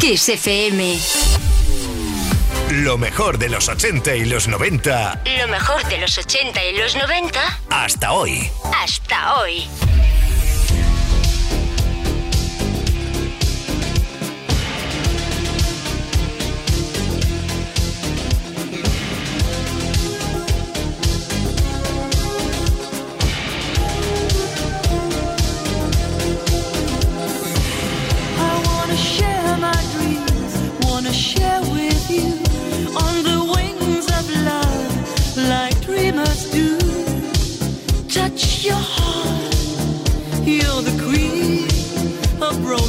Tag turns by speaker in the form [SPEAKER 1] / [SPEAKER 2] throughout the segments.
[SPEAKER 1] Kiss FM.
[SPEAKER 2] Lo mejor de los 80 y los 90.
[SPEAKER 1] Lo mejor de los 80 y los 90.
[SPEAKER 2] Hasta hoy.
[SPEAKER 1] Hasta hoy.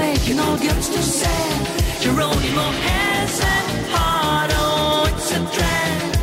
[SPEAKER 1] making all girls too sad. Geronimo has a heart, oh, it's a drag.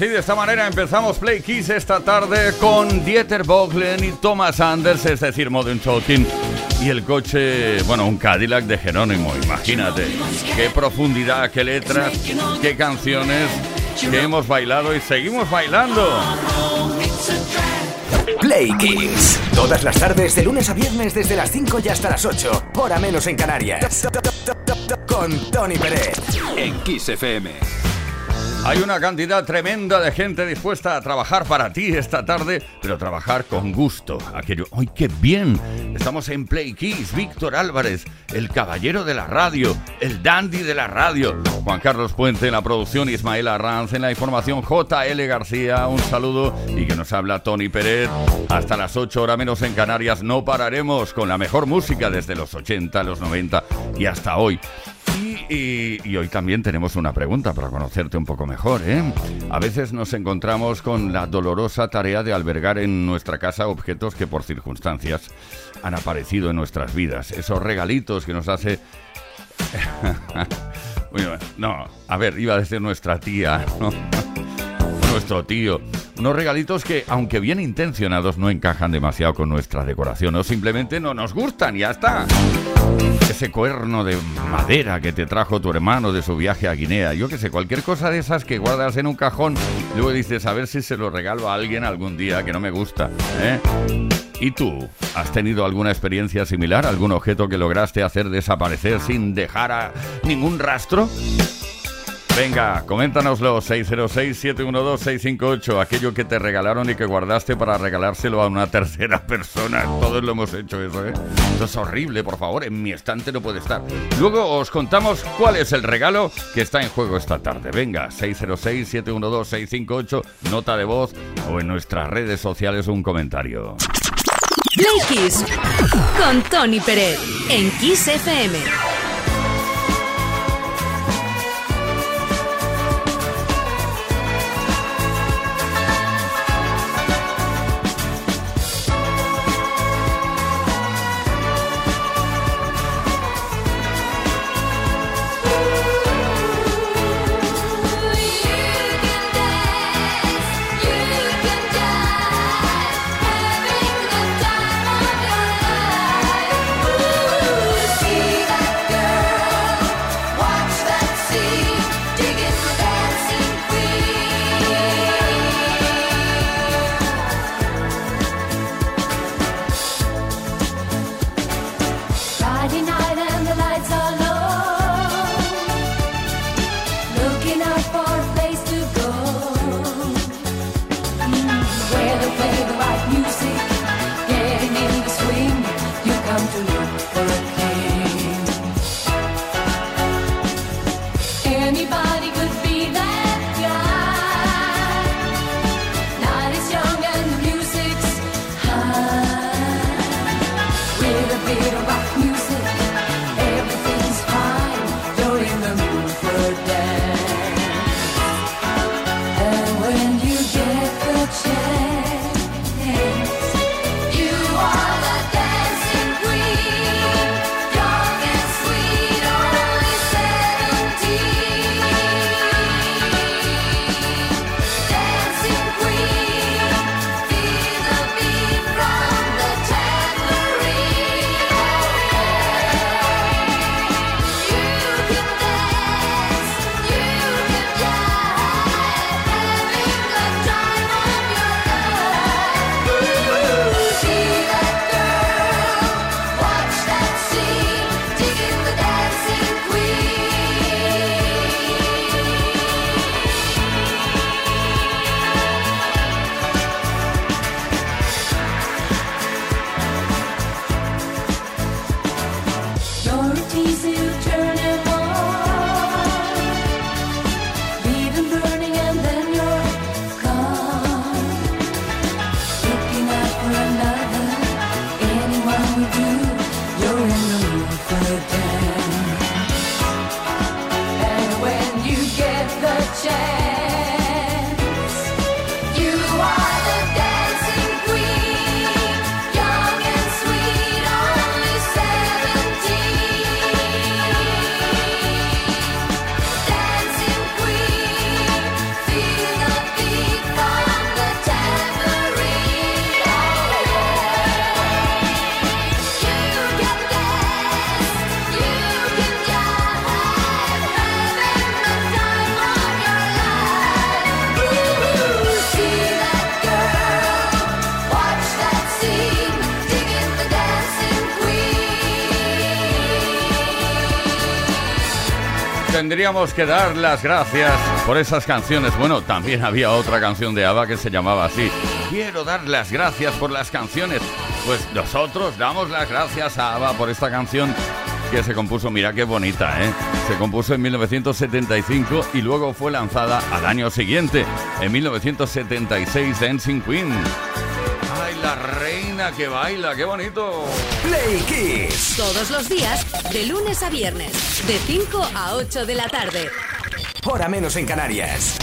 [SPEAKER 3] Así de esta manera empezamos Play Kiss esta tarde con Dieter Bohlen y Thomas Anders, es decir, Modern Talking. Y el coche, bueno, un Cadillac de Jerónimo, imagínate. Qué profundidad, qué letras, qué canciones que hemos bailado y seguimos bailando.
[SPEAKER 2] Play Kiss. Todas las tardes, de lunes a viernes, desde las 5 y hasta las 8. Hora menos en Canarias. Con Tony Pérez. En Kiss FM.
[SPEAKER 3] Hay una cantidad tremenda de gente dispuesta a trabajar para ti esta tarde, pero trabajar con gusto. Aquello, ¡ay, qué bien! Estamos en Play Kiss, Víctor Álvarez, el caballero de la radio, el dandy de la radio. Juan Carlos Puente en la producción, Ismael Arranz en la información, JL García, un saludo y que nos habla Tony Pérez. Hasta las 8 horas menos en Canarias no pararemos con la mejor música desde los 80, los 90 y hasta hoy. Y, hoy también tenemos una pregunta para conocerte un poco mejor. ¿eh? A veces nos encontramos con la dolorosa tarea de albergar en nuestra casa objetos que por circunstancias han aparecido en nuestras vidas. Esos regalitos que nos hace... no, a ver, iba a decir nuestra tía, nuestro tío. Unos regalitos que, aunque bien intencionados, no encajan demasiado con nuestra decoración o simplemente no nos gustan, ya está ese cuerno de madera que te trajo tu hermano de su viaje a Guinea. Yo que sé, cualquier cosa de esas que guardas en un cajón, luego dices, a ver si se lo regalo a alguien algún día que no me gusta. ¿eh? ¿Y tú? ¿Has tenido alguna experiencia similar? ¿Algún objeto que lograste hacer desaparecer sin dejar a ningún rastro? Venga, coméntanoslo 606-712-658, aquello que te regalaron y que guardaste para regalárselo a una tercera persona. Todos lo hemos hecho eso, ¿eh? Esto es horrible, por favor, en mi estante no puede estar. Luego os contamos cuál es el regalo que está en juego esta tarde. Venga, 606-712-658, nota de voz o en nuestras redes sociales un comentario.
[SPEAKER 4] Play con Tony Pérez en Kiss FM.
[SPEAKER 3] Tendríamos que dar las gracias por esas canciones. Bueno, también había otra canción de ABBA que se llamaba así. Quiero dar las gracias por las canciones. Pues nosotros damos las gracias a ABBA por esta canción que se compuso, mira qué bonita, ¿eh? Se compuso en 1975 y luego fue lanzada al año siguiente, en 1976, Dancing Queen la reina que baila, qué bonito.
[SPEAKER 2] Play Kiss.
[SPEAKER 4] Todos los días, de lunes a viernes, de 5 a 8 de la tarde.
[SPEAKER 2] Hora menos en Canarias.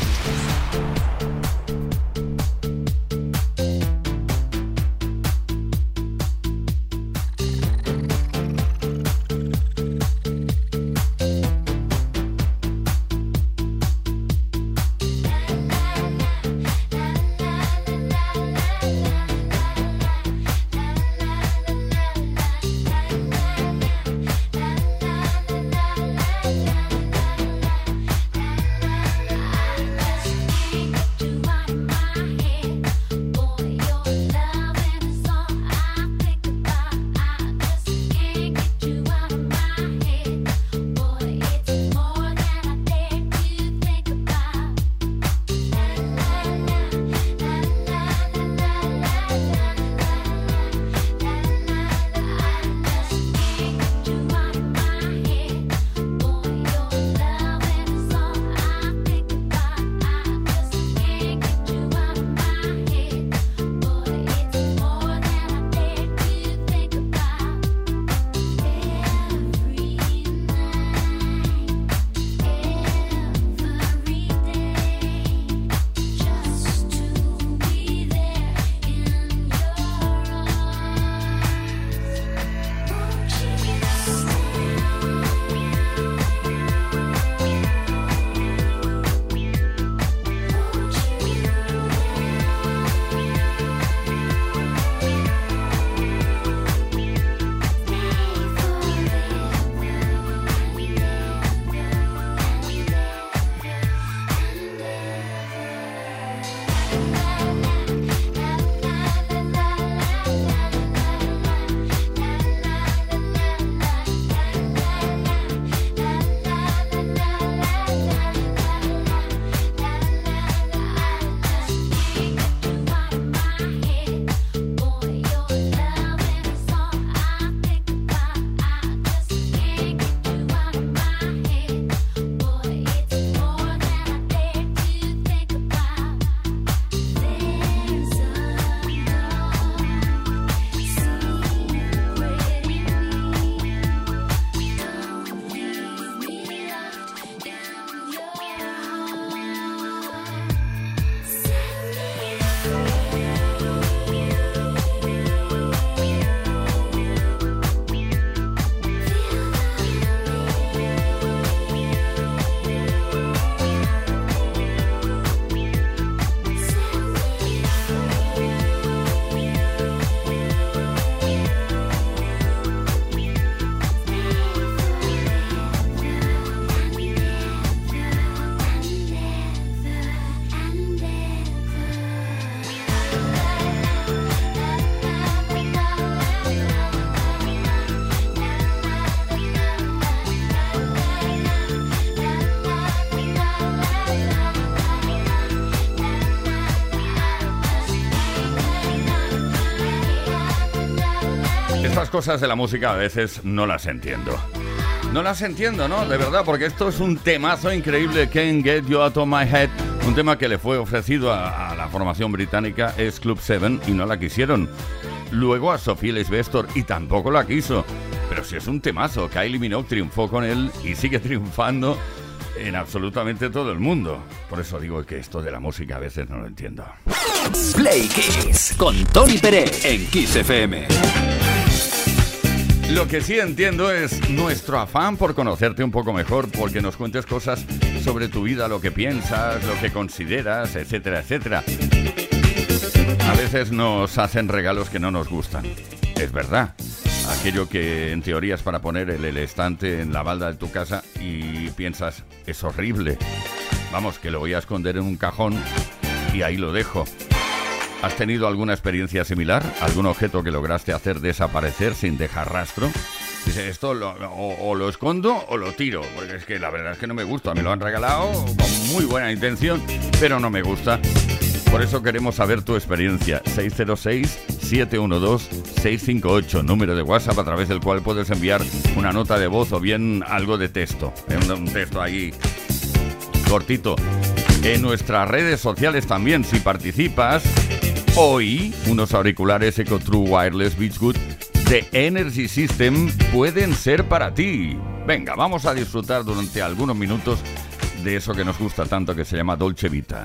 [SPEAKER 3] Las cosas de la música a veces no las entiendo. No las entiendo, ¿no? De verdad, porque esto es un temazo increíble, Can't Get You Out of My Head, un tema que le fue ofrecido a, la formación británica es Club 7 y no la quisieron. Luego a Sophie Lesbestor y tampoco la quiso. Pero si es un temazo, Kylie Minogue triunfó con él y sigue triunfando en absolutamente todo el mundo. Por eso digo que esto de la música a veces no lo entiendo.
[SPEAKER 2] Play Kiss con Tony Pérez en Kiss FM.
[SPEAKER 3] Lo que sí entiendo es nuestro afán por conocerte un poco mejor, porque nos cuentes cosas sobre tu vida, lo que piensas, lo que consideras, etcétera, etcétera. A veces nos hacen regalos que no nos gustan. Es verdad. Aquello que en teoría es para poner el, el estante en la balda de tu casa y piensas, es horrible. Vamos, que lo voy a esconder en un cajón y ahí lo dejo. ¿Has tenido alguna experiencia similar? ¿Algún objeto que lograste hacer desaparecer sin dejar rastro? Dice, esto o, lo escondo o lo tiro, porque es que la verdad es que no me gusta. Me lo han regalado con muy buena intención, pero no me gusta. Por eso queremos saber tu experiencia. 606-712-658, número de WhatsApp a través del cual puedes enviar una nota de voz o bien algo de texto. Un texto ahí cortito. En nuestras redes sociales también, si participas, Hoy, unos auriculares Eco True Wireless Beachwood de Energy System pueden ser para ti. Venga, vamos a disfrutar durante algunos minutos de eso que nos gusta tanto que se llama Dolce Vita.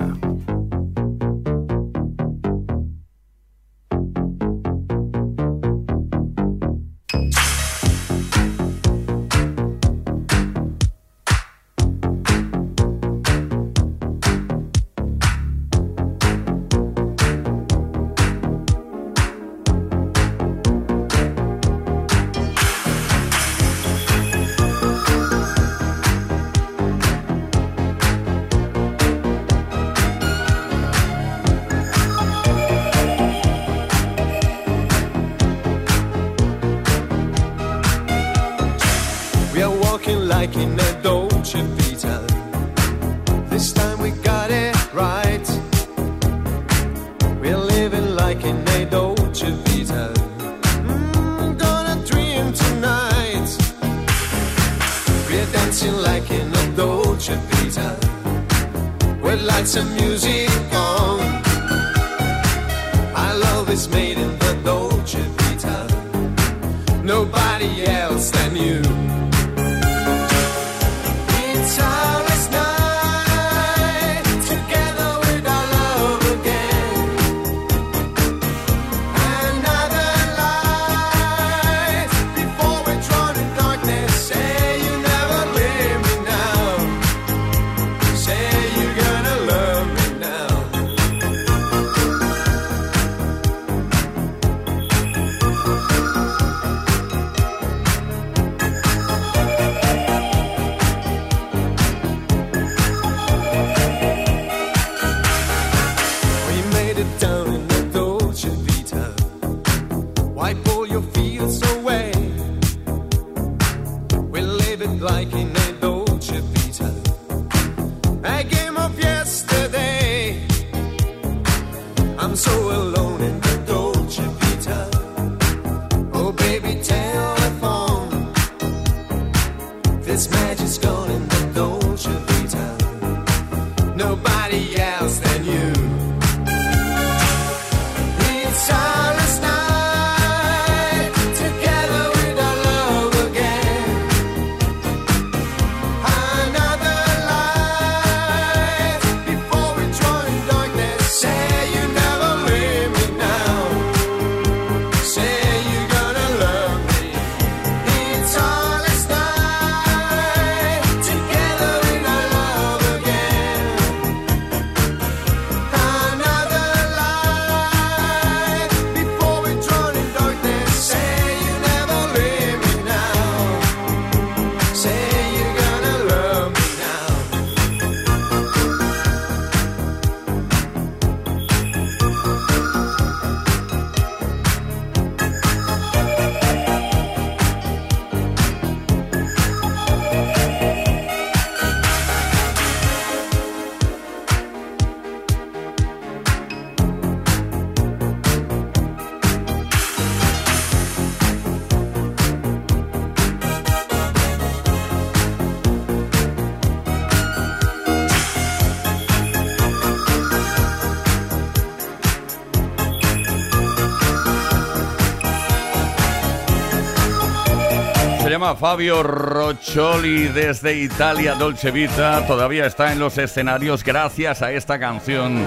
[SPEAKER 3] Llama Fabio Roccioli desde Italia, Dolce Vita. Todavía está en los escenarios gracias a esta canción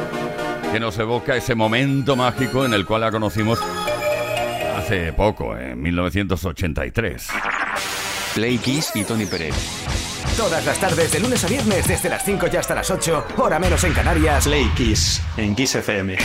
[SPEAKER 3] que nos evoca ese momento mágico en el cual la conocimos hace poco, en 1983.
[SPEAKER 2] Play Kiss y Tony Pérez. Todas las tardes, de lunes a viernes, desde las 5 y hasta las 8, hora menos en Canarias.
[SPEAKER 4] Play Kiss, en Kiss FM.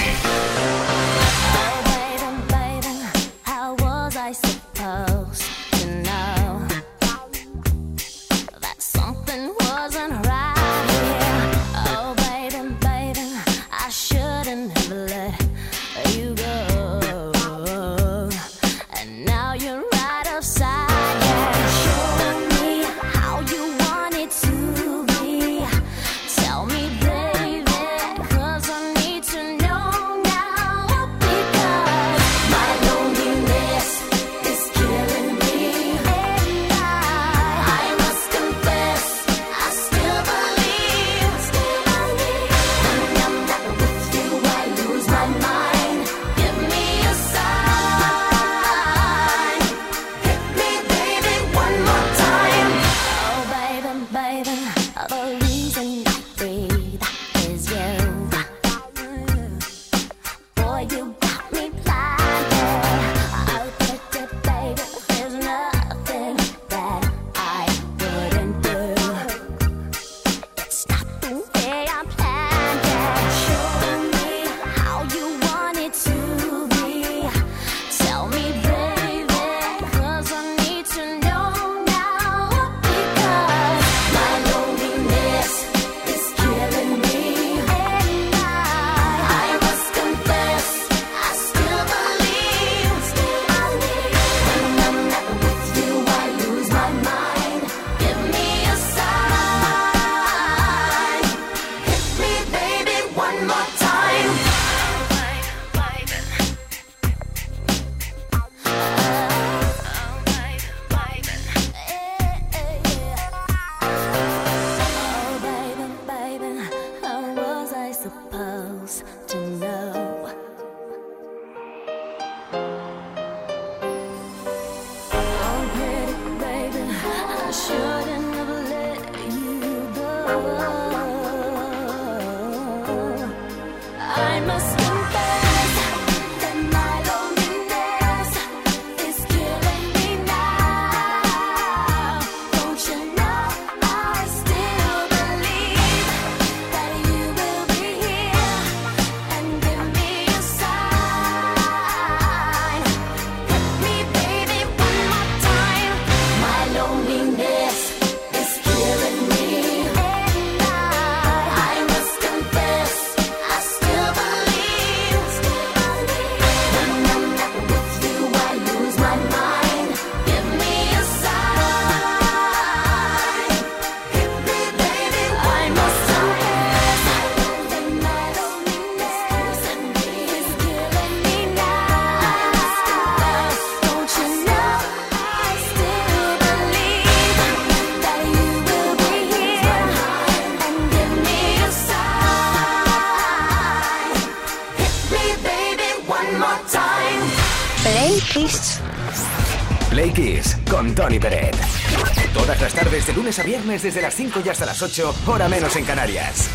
[SPEAKER 2] Desde las 5 y hasta las 8, hora menos en Canarias.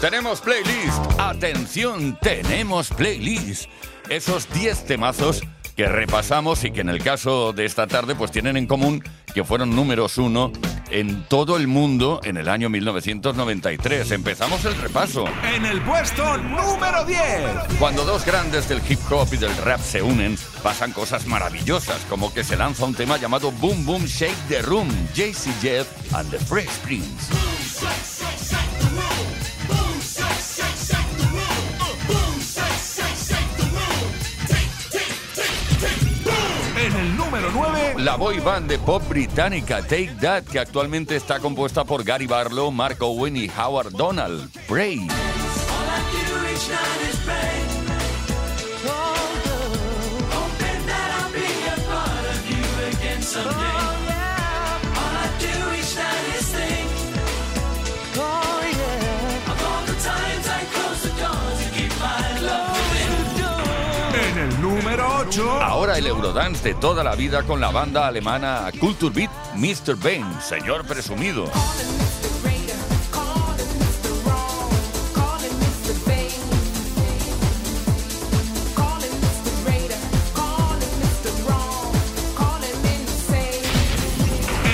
[SPEAKER 3] Tenemos playlist. Atención, tenemos playlist. Esos 10 temazos que repasamos y que en el caso de esta tarde pues tienen en común que fueron números uno en todo el mundo en el año 1993. Empezamos el repaso.
[SPEAKER 2] En el puesto número 10.
[SPEAKER 3] Cuando dos grandes del hip hop y del rap se unen, pasan cosas maravillosas, como que se lanza un tema llamado Boom Boom Shake the Room, JC Jeff and the Fresh Prince. La boy band de pop británica Take That, que actualmente está compuesta por Gary Barlow, Mark Owen y Howard Donald. Pray. Ahora el Eurodance de toda la vida con la banda alemana Kulturbeat Mr. Bane, señor presumido.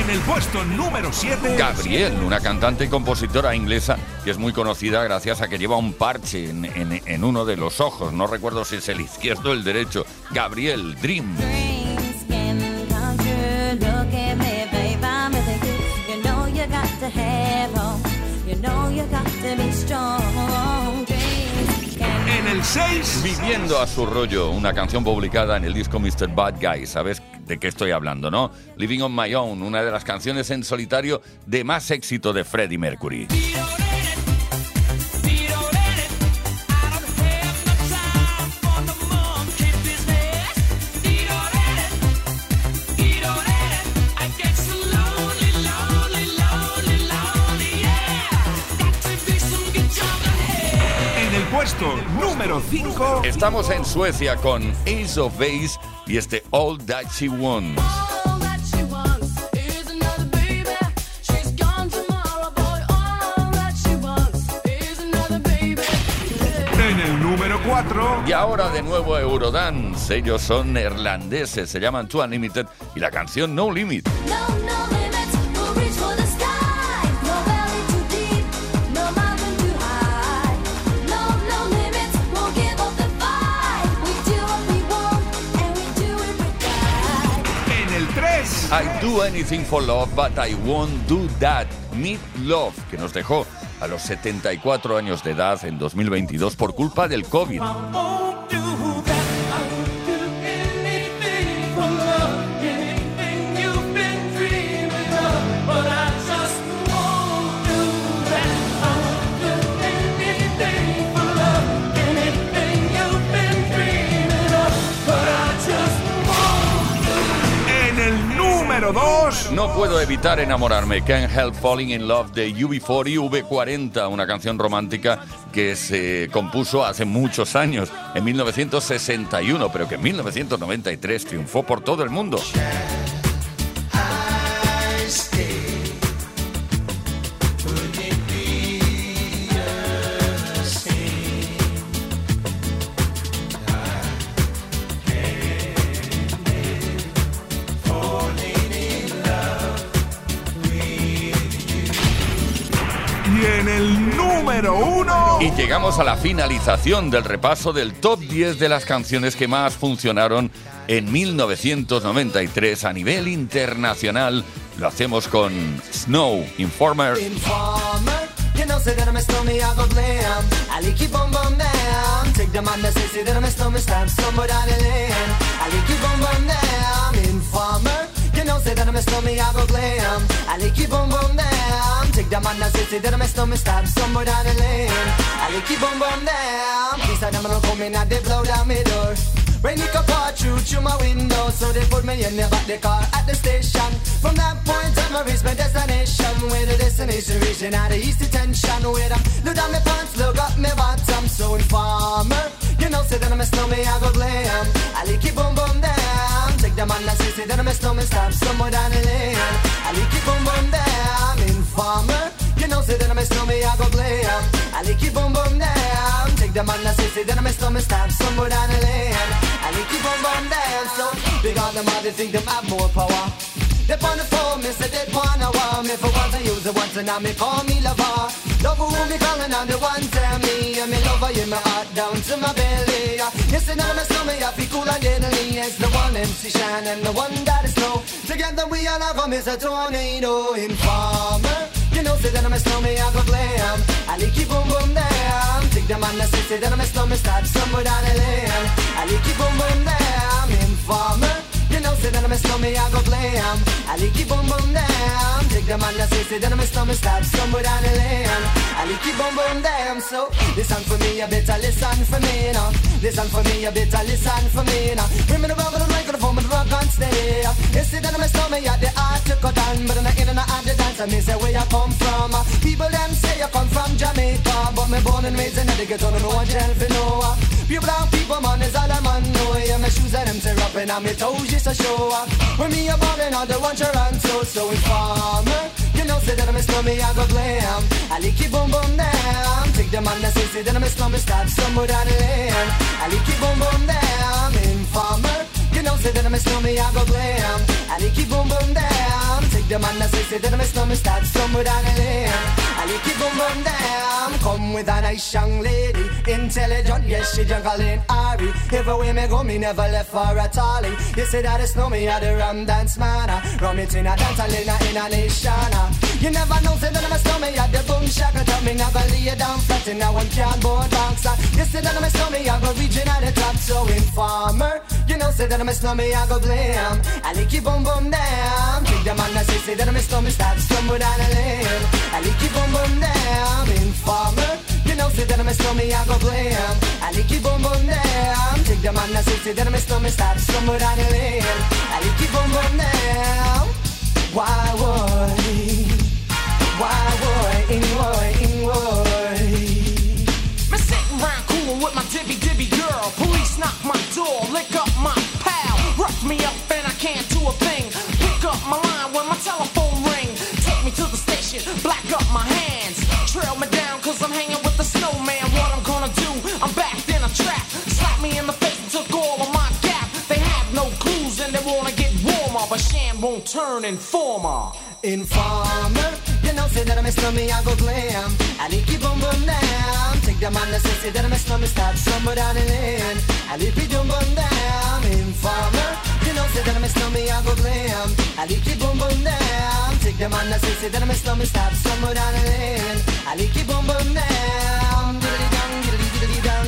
[SPEAKER 5] En el puesto número 7.
[SPEAKER 3] Gabriel, una cantante y compositora inglesa que es muy conocida gracias a que lleva un parche en, en- en uno de los ojos. No recuerdo si es el izquierdo o el derecho. Gabriel, Dream.
[SPEAKER 5] En el 6.
[SPEAKER 3] Viviendo a su rollo, una canción publicada en el disco Mr. Bad Guy. ¿Sabes de qué estoy hablando, no? Living on My Own, una de las canciones en solitario de más éxito de Freddie Mercury.
[SPEAKER 5] Puesto número 5.
[SPEAKER 3] Estamos en Suecia con Ace of Base y este All That She Wants.
[SPEAKER 6] All that she wants is another baby. She's gone tomorrow, boy. All that she wants is another baby.
[SPEAKER 5] En el número 4.
[SPEAKER 3] Y ahora de nuevo Eurodance. Ellos son neerlandeses, se llaman Two Unlimited y la canción No Limit.
[SPEAKER 6] No,
[SPEAKER 3] I do anything for love, but I won't do that. Meet Love, que nos dejó a los 74 años de edad en 2022 por culpa del COVID.
[SPEAKER 5] Número 2.
[SPEAKER 3] No puedo evitar enamorarme. Can't Help Falling in Love de UB40 V40, una canción romántica que se compuso hace muchos años, en 1961, pero que en 1993 triunfó por todo el mundo.
[SPEAKER 5] Número 1.
[SPEAKER 3] Y llegamos a la finalización del repaso del top 10 de las canciones que más funcionaron en 1993 a nivel internacional. Lo hacemos con Snow, Informer.
[SPEAKER 7] Informer, you know, say that I'm a stormy, I go blam. I like you bum bum down. Take the man that say, say that I'm a stormy, stamp somewhere down the lane. I like you bum bum down. Informer, you know, say that I'm a stormy, I go blam. I like you bum bum down. Take the man say, say that I'm a stormy, stamp somewhere down the lane. I like you bum bum down. These are them gonna come and they blow down my door. Rain it pour through through my window, so they put me in the back the car at the station. From that point on, I reached my destination. Where the destination region out of east detention. Where them look down my pants, look up my bottom. So informer, you know, say that I'm a snowman, I go glam. I like it boom boom down. Take the man that say, say that I'm a snowman, stop somewhere down the lane. I like it boom boom down. Informer, you know, say that I'm a snowman, I go glam. I like it boom boom down. Take the man that say, say that I'm a snowman, stop somewhere down the lane. I like it boom boom down. So big on them, they think them have more power. They on the phone, me say they wanna want me for once I use it once and now me call me lover. Love who me calling on the one tell me and me lover in my heart down to my belly. Yes, and now my stomach I feel cool and deadly. It's the one MC Shine and the one that is snow. Together we all have a miss a tornado informer. You know, say that I'm a snowman, I go glam. I like boom boom down. Take the man that say, say that I'm a snowman, start somewhere down the lane. I like boom boom down. Informer. You know, say that I'm a snowman, I go glam. I like it boom boom down. Take the them on the city, then my stomach stop somewhere down the lane. I like keep boom boom damn so. Listen for me, you better listen for me now. Listen for me, you better listen for me now. Bring me the rubber, the microphone, the rock on steady. You see that my stomach, yeah, the art to cut down, but in the in and out the dance, I say where you come from. People them say you come from Jamaica, but me born and raised in the ghetto, no one tell for no. People down people, man, is all a man know. Yeah, my shoes and them tear up and my toes just a show up. When me a ballin' the one to run so so informer. You know, say that I'm a snowman, I go glam. I like it boom boom down. Take them on the say, say that I'm a snowman, start somewhere down the lane. I like it boom boom down. Informer. You know, say that I'm a snowman, I go glam. I like it boom boom down. Take them on the say, say that I'm a snowman, start somewhere down the lane. I like it boom boom down. Come with a nice young lady, intelligent, yes she juggling Ari. Everywhere me go, me never left for a tally. You say that it's no me, I the rum dance man. Ah. Rum it in a dance, I in a nation. Ah. You never know, say that I'm a snowman, I the boom shaka. Tell me never lay you down flat in a one cardboard box. You say that I'm a snowman, I go region at the top, so informer. You know, say that I'm a snowman, I go blam. I like you boom boom down. Take them on the say, say that I'm a snowman, start stumble down the lane. I like you boom boom down. Informer. You know, say that I'm a snowman, I go blam. I like you boom boom down. Take them on the say, say that I'm a snowman, start stumble down the lane. I like you boom boom down. Why would
[SPEAKER 8] won't turn informer.
[SPEAKER 7] Informer, say that I'm a snowman, I go glam. I like you boom boom down. Take them on the say, say that I'm a snowman, start somewhere down the lane. I like you boom boom down. Informer, you know, say that I'm a snowman, I go glam. I like you boom boom down. Take them on the say, say that I'm a snowman, start somewhere down the lane. I like you boom boom down. Diddly dong, diddly diddly dong,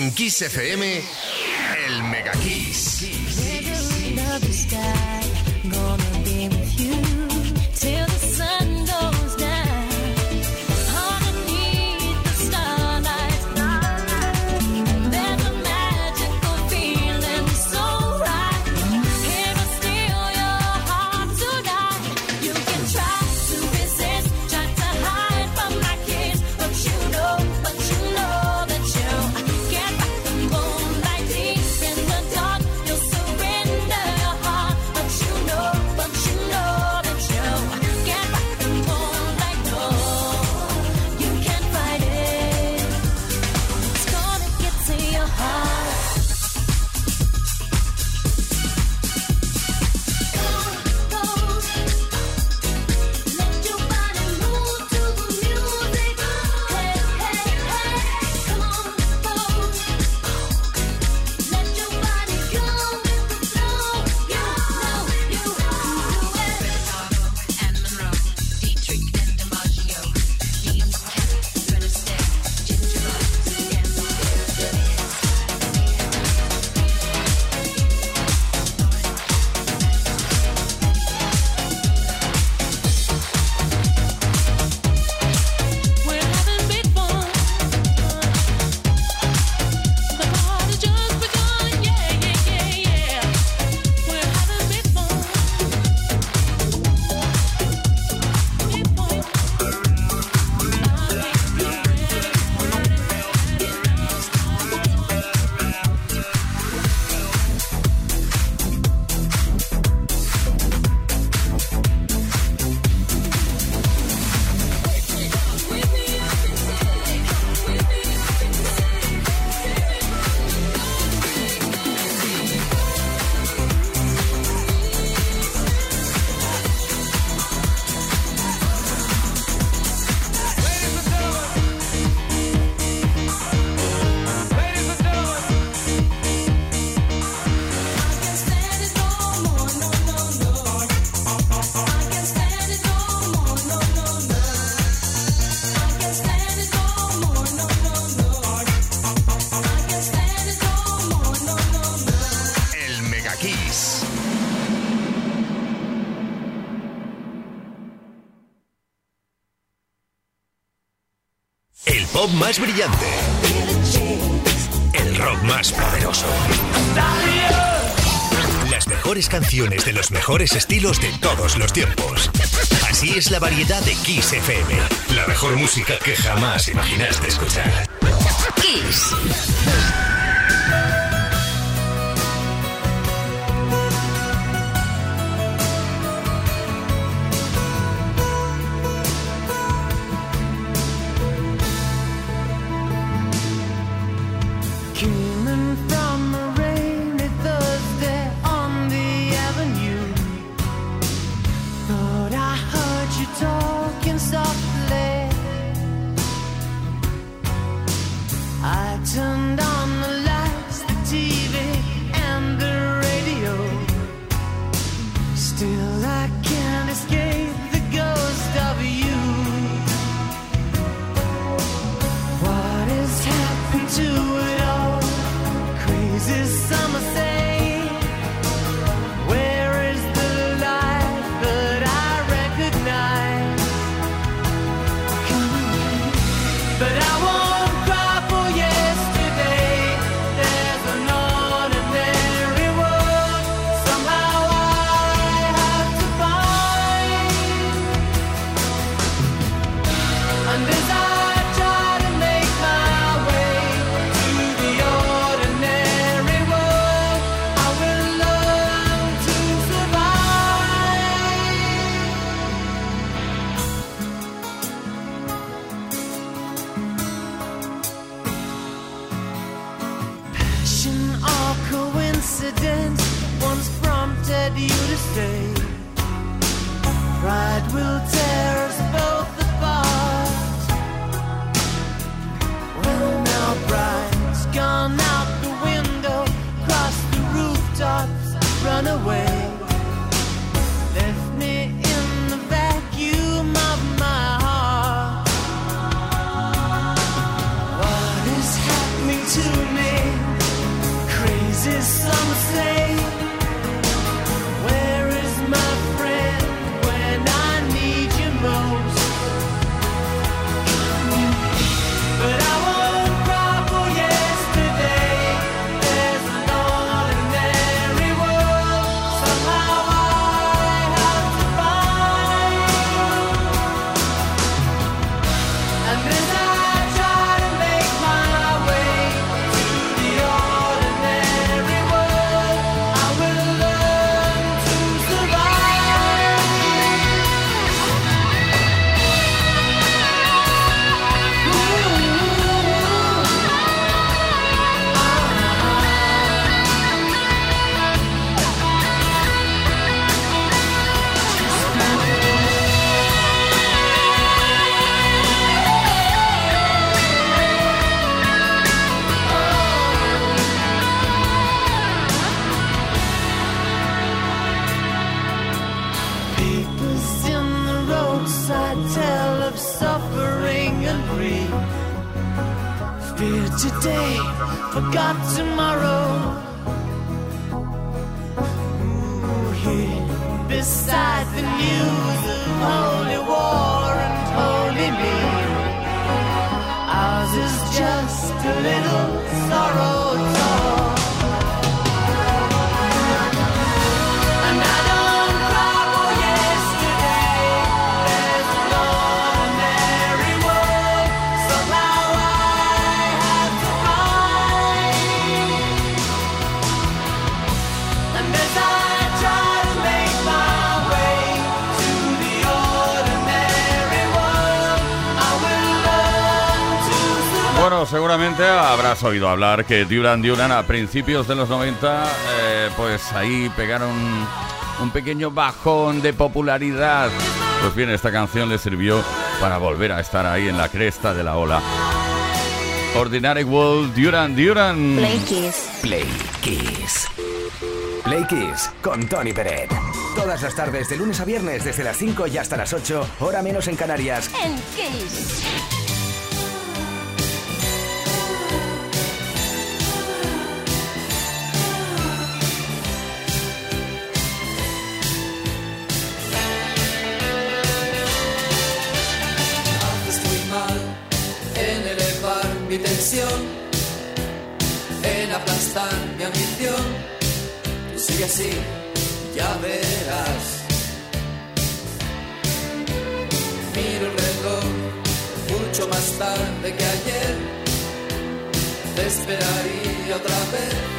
[SPEAKER 4] En Kiss FM, el Mega Kiss.
[SPEAKER 9] Más brillante. El rock más poderoso. Las mejores canciones de los mejores estilos de todos los tiempos. Así es la variedad de Kiss FM. La mejor música que jamás imaginaste escuchar.
[SPEAKER 1] Kiss.
[SPEAKER 10] Coincidence once prompted you to say. Pride will tear us both apart. Well, now pride's gone out the window, crossed the rooftops, run away. Fear today, forgot tomorrow. Ooh, here beside the news of holy war and holy me. Ours is just a little
[SPEAKER 3] seguramente habrás oído hablar que Duran Duran a principios de los 90, eh, pues ahí pegaron un pequeño bajón de popularidad. Pues bien, esta canción le sirvió para volver a estar ahí en la cresta de la ola. Ordinary World, Duran Duran.
[SPEAKER 1] Play Kiss.
[SPEAKER 2] Play Kiss. Play Kiss con Tony Peret. Todas las tardes de lunes a viernes desde las 5 y hasta las 8, hora menos en Canarias.
[SPEAKER 1] En Kiss.
[SPEAKER 11] Está mi ambición? Tú sigue así, ya verás. Miro el reloj mucho más tarde que ayer. Te esperaría otra vez.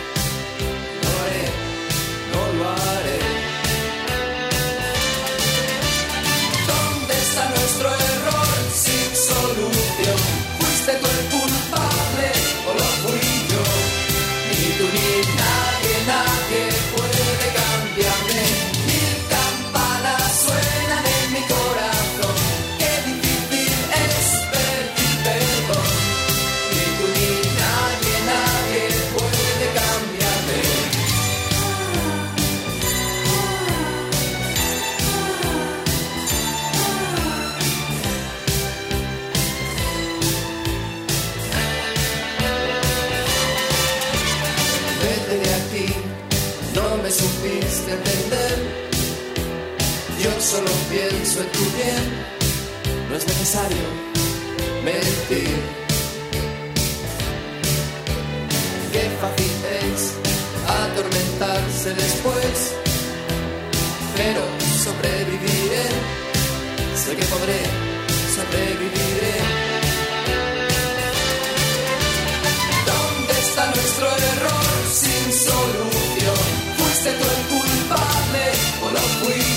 [SPEAKER 11] No es necesario mentir. Qué fácil es atormentarse después, pero sobreviviré, sé que podré, sobreviviré. ¿Dónde está nuestro error sin solución? ¿Fuiste tú el culpable o lo fui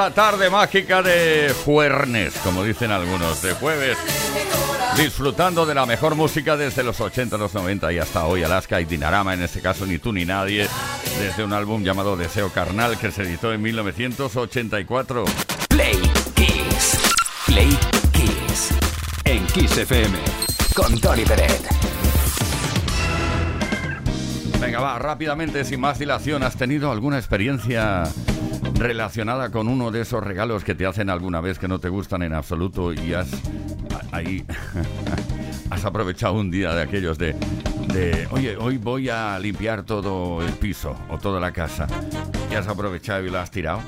[SPEAKER 3] esta tarde mágica de jueves, como dicen algunos, de jueves, disfrutando de la mejor música desde los 80, los 90 y hasta hoy, Alaska y Dinarama, en este caso ni tú ni nadie, desde un álbum llamado Deseo Carnal que se editó en 1984.
[SPEAKER 2] Play Kiss. Play Kiss. En Kiss FM. Con Tony Peret.
[SPEAKER 3] Venga, va, rápidamente, sin más dilación, ¿has tenido alguna experiencia relacionada con uno de esos regalos que te hacen alguna vez que no te gustan en absoluto y has ahí has aprovechado un día de aquellos de, de oye, hoy voy a limpiar todo el piso o toda la casa y has aprovechado y lo has tirado?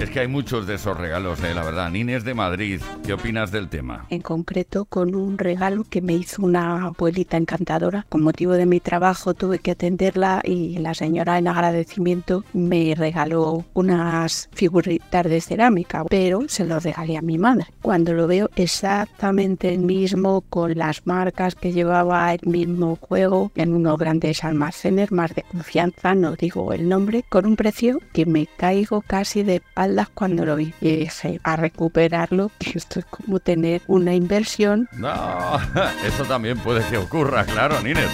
[SPEAKER 3] Es que hay muchos de esos regalos, eh, la verdad. Nines de Madrid, ¿qué opinas del tema?
[SPEAKER 12] en concreto con un regalo que me hizo una abuelita encantadora. Con motivo de mi trabajo tuve que atenderla y la señora en agradecimiento me regaló unas figuritas de cerámica, pero se los regalé a mi madre. Cuando lo veo exactamente el mismo, con las marcas que llevaba el mismo juego, en unos grandes almacenes más de confianza, no digo el nombre, con un precio que me caigo casi de espaldas cuando lo vi. Y dije, a recuperarlo, que esto es como tener una inversión
[SPEAKER 3] No, eso también puede que ocurra, claro, Nines.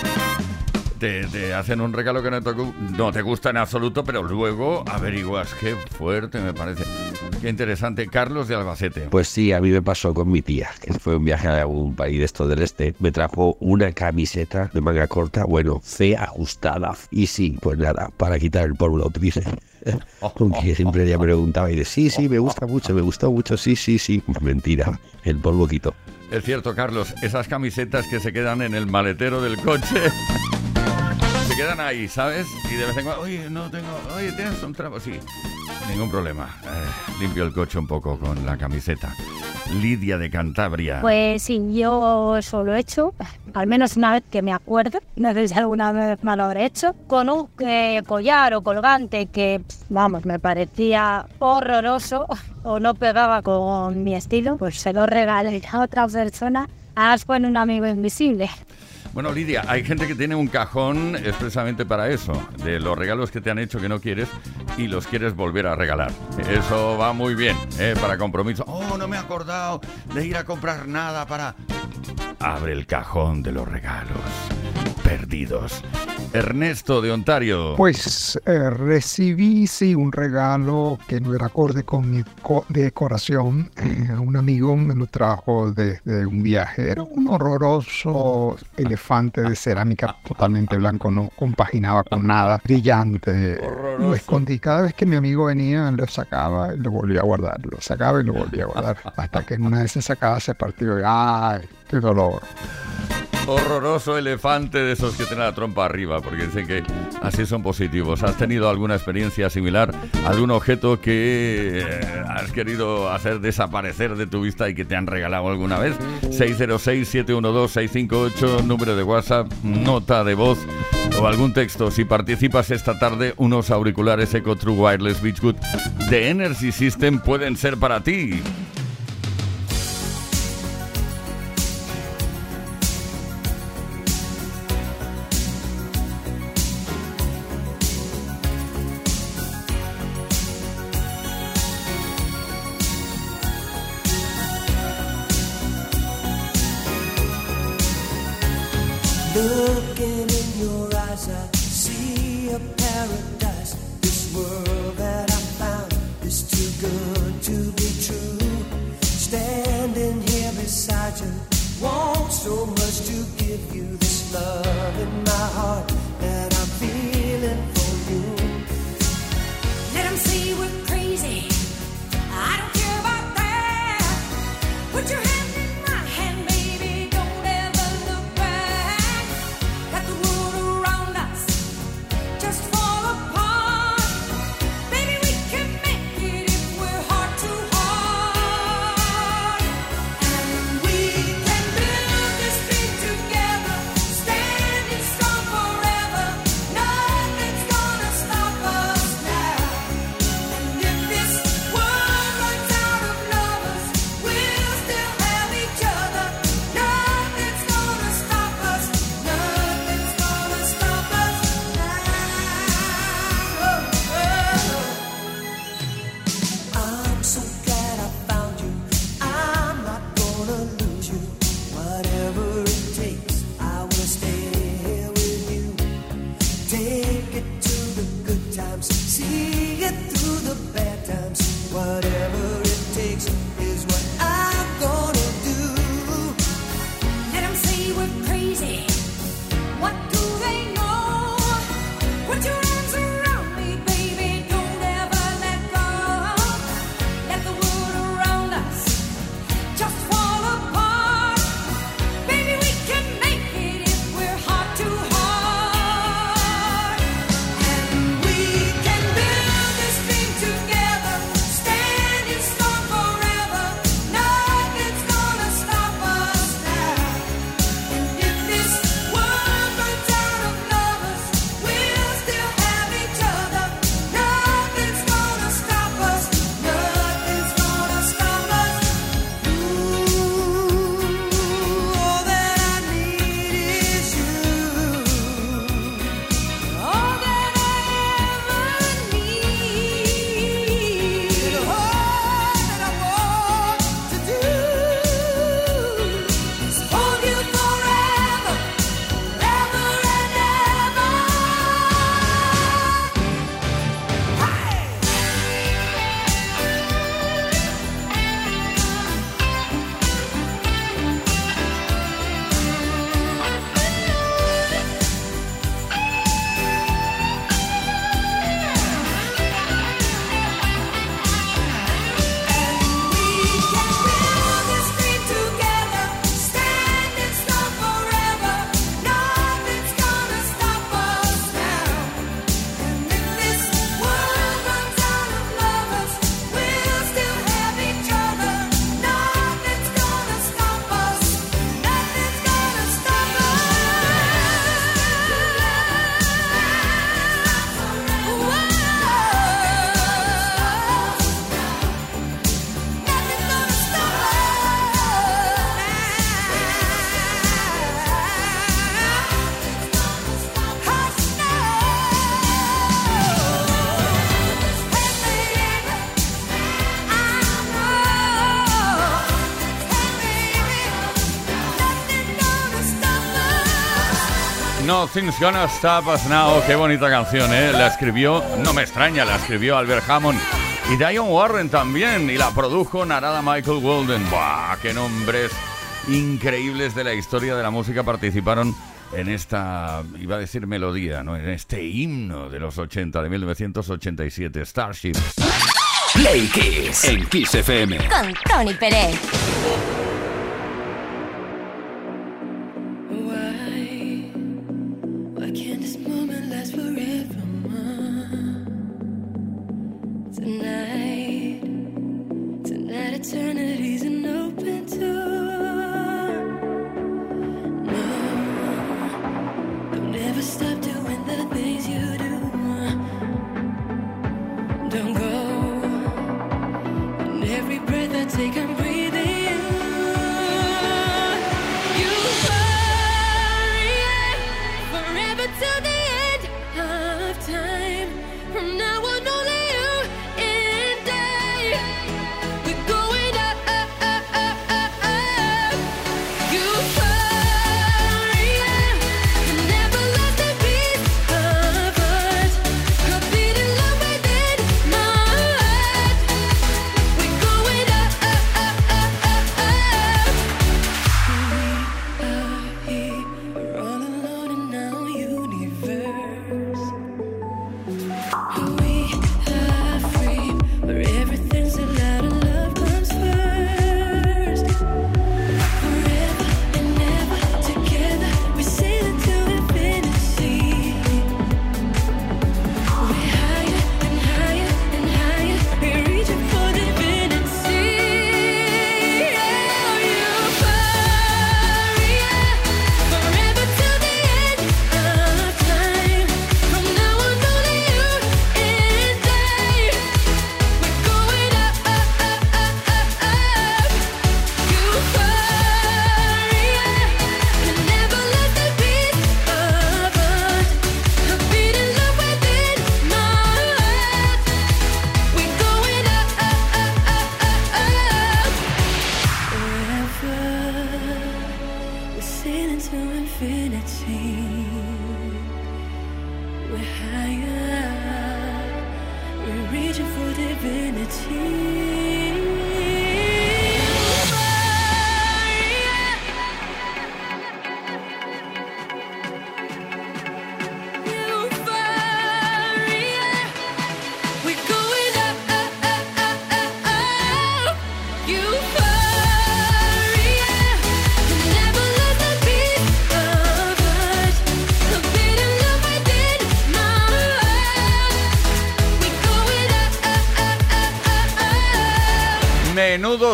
[SPEAKER 3] Te, te hacen un regalo que no te, no te gusta en absoluto, pero luego averiguas. Qué fuerte me parece. Qué interesante. Carlos de Albacete.
[SPEAKER 13] Pues sí, a mí me pasó con mi tía, que fue un viaje a un país de esto del este. Me trajo una camiseta de manga corta, bueno, C ajustada. Y sí, pues nada, para quitar el polvo la utilicé. Aunque siempre ella me preguntaba y de sí, sí, me gusta mucho, me gustó mucho, sí, sí, sí. Mentira, el polvo quitó.
[SPEAKER 3] Es cierto, Carlos, esas camisetas que se quedan en el maletero del coche. Quedan ahí, ¿sabes? Y de vez en cuando, oye, no tengo, oye, tienes un trapo, sí. Ningún problema. Eh, limpio el coche un poco con la camiseta.
[SPEAKER 10] Lidia de Cantabria.
[SPEAKER 4] Pues sí, yo eso lo he hecho, al menos una vez que me acuerdo, no sé si alguna vez me lo habré hecho, con un eh, collar o colgante que, vamos, me parecía horroroso o no pegaba con mi estilo, pues se lo regalé a otra persona, además fue un amigo invisible.
[SPEAKER 10] Bueno, Lidia, hay gente que tiene un cajón expresamente para eso, de los regalos que te han hecho que no quieres y los quieres volver a regalar. Eso va muy bien, ¿eh? para compromiso. Oh, no me he acordado de ir a comprar nada para... Abre el cajón de los regalos perdidos. Ernesto de Ontario.
[SPEAKER 14] Pues eh, recibí sí un regalo que no era acorde con mi co- decoración. Eh, un amigo me lo trajo de, de un viaje. Era un horroroso elefante de cerámica totalmente blanco, no compaginaba con nada, brillante. Lo escondí. Cada vez que mi amigo venía, lo sacaba y lo volvía a guardar. Lo sacaba y lo volvía a guardar. Hasta que en una de esas sacadas se partió. y, ¡Ay, qué dolor!
[SPEAKER 10] Horroroso elefante de esos que tienen la trompa arriba, porque dicen que así son positivos. ¿Has tenido alguna experiencia similar? ¿Algún objeto que eh, has querido hacer desaparecer de tu vista y que te han regalado alguna vez? 606-712-658, número de WhatsApp, nota de voz o algún texto. Si participas esta tarde, unos auriculares Eco True Wireless Beachwood de Energy System pueden ser para ti.
[SPEAKER 15] Nothing's Gonna Stop Us Now.
[SPEAKER 3] Qué bonita canción, ¿eh? La escribió, no me extraña, la escribió Albert Hammond. Y Diane Warren también. Y la produjo Narada Michael Walden. ¡Buah! ¡Qué nombres increíbles de la historia de la música participaron en esta, iba a decir melodía, ¿no? En este himno de los 80, de 1987, Starship.
[SPEAKER 2] Play Kiss en Kiss FM.
[SPEAKER 1] Con Tony Pérez.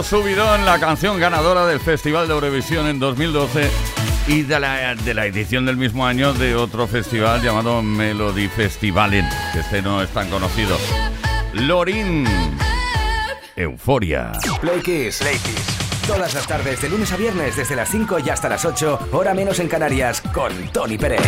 [SPEAKER 3] Subidón la canción ganadora del Festival de Eurovisión en 2012 y de la, de la edición del mismo año de otro festival llamado Melody Festivalen, que este no es tan conocido. Lorin, Euforia.
[SPEAKER 2] Play Kiss. Todas las tardes, de lunes a viernes, desde las 5 y hasta las 8, hora menos en Canarias, con Tony Pérez.